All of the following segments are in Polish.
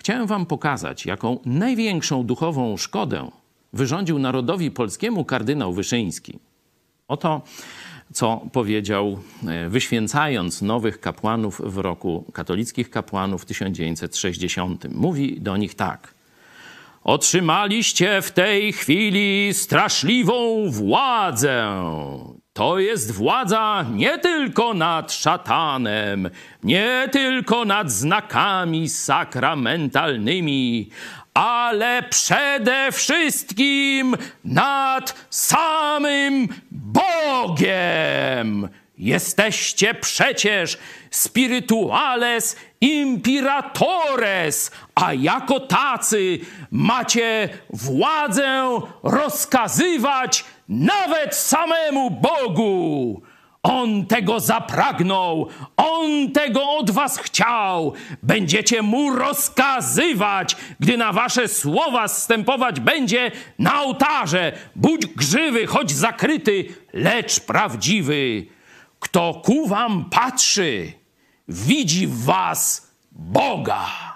Chciałem wam pokazać, jaką największą duchową szkodę wyrządził narodowi polskiemu kardynał Wyszyński. Oto co powiedział, e, wyświęcając nowych kapłanów w roku katolickich kapłanów w 1960. Mówi do nich tak. Otrzymaliście w tej chwili straszliwą władzę. To jest władza nie tylko nad szatanem, nie tylko nad znakami sakramentalnymi, ale przede wszystkim nad samym Bogiem. Jesteście przecież spirituales imperatores, a jako tacy macie władzę rozkazywać nawet samemu Bogu. On tego zapragnął, on tego od was chciał. Będziecie mu rozkazywać, gdy na wasze słowa stępować będzie na ołtarze. Budź grzywy, choć zakryty, lecz prawdziwy. Kto ku wam patrzy, widzi w was Boga.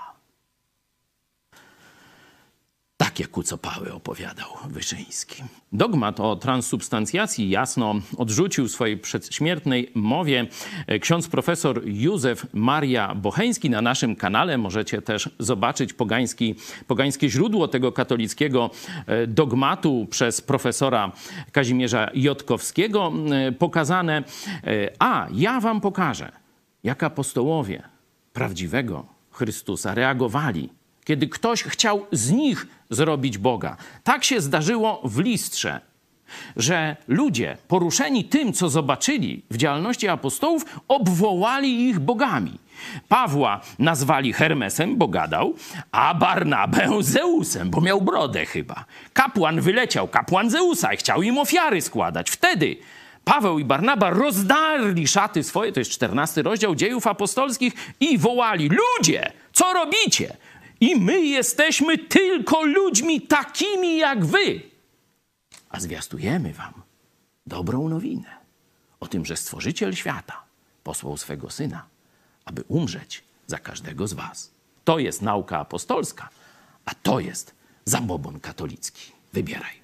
Takie kucopały opowiadał Wyszyński. Dogmat o transsubstancjacji jasno odrzucił w swojej przedśmiertnej mowie ksiądz profesor Józef Maria Bocheński. Na naszym kanale możecie też zobaczyć pogański, pogańskie źródło tego katolickiego e, dogmatu przez profesora Kazimierza Jotkowskiego e, pokazane. E, a ja wam pokażę, jak apostołowie prawdziwego Chrystusa reagowali kiedy ktoś chciał z nich zrobić Boga. Tak się zdarzyło w listrze, że ludzie poruszeni tym, co zobaczyli w działalności apostołów, obwołali ich bogami. Pawła nazwali Hermesem, bo gadał, a Barnabę Zeusem, bo miał brodę chyba. Kapłan wyleciał, kapłan Zeusa i chciał im ofiary składać. Wtedy Paweł i Barnaba rozdarli szaty swoje, to jest 14 rozdział dziejów apostolskich i wołali, ludzie, co robicie? I my jesteśmy tylko ludźmi takimi jak wy. A zwiastujemy wam dobrą nowinę o tym, że Stworzyciel świata posłał swego Syna, aby umrzeć za każdego z was. To jest nauka apostolska, a to jest zabobon katolicki. Wybieraj.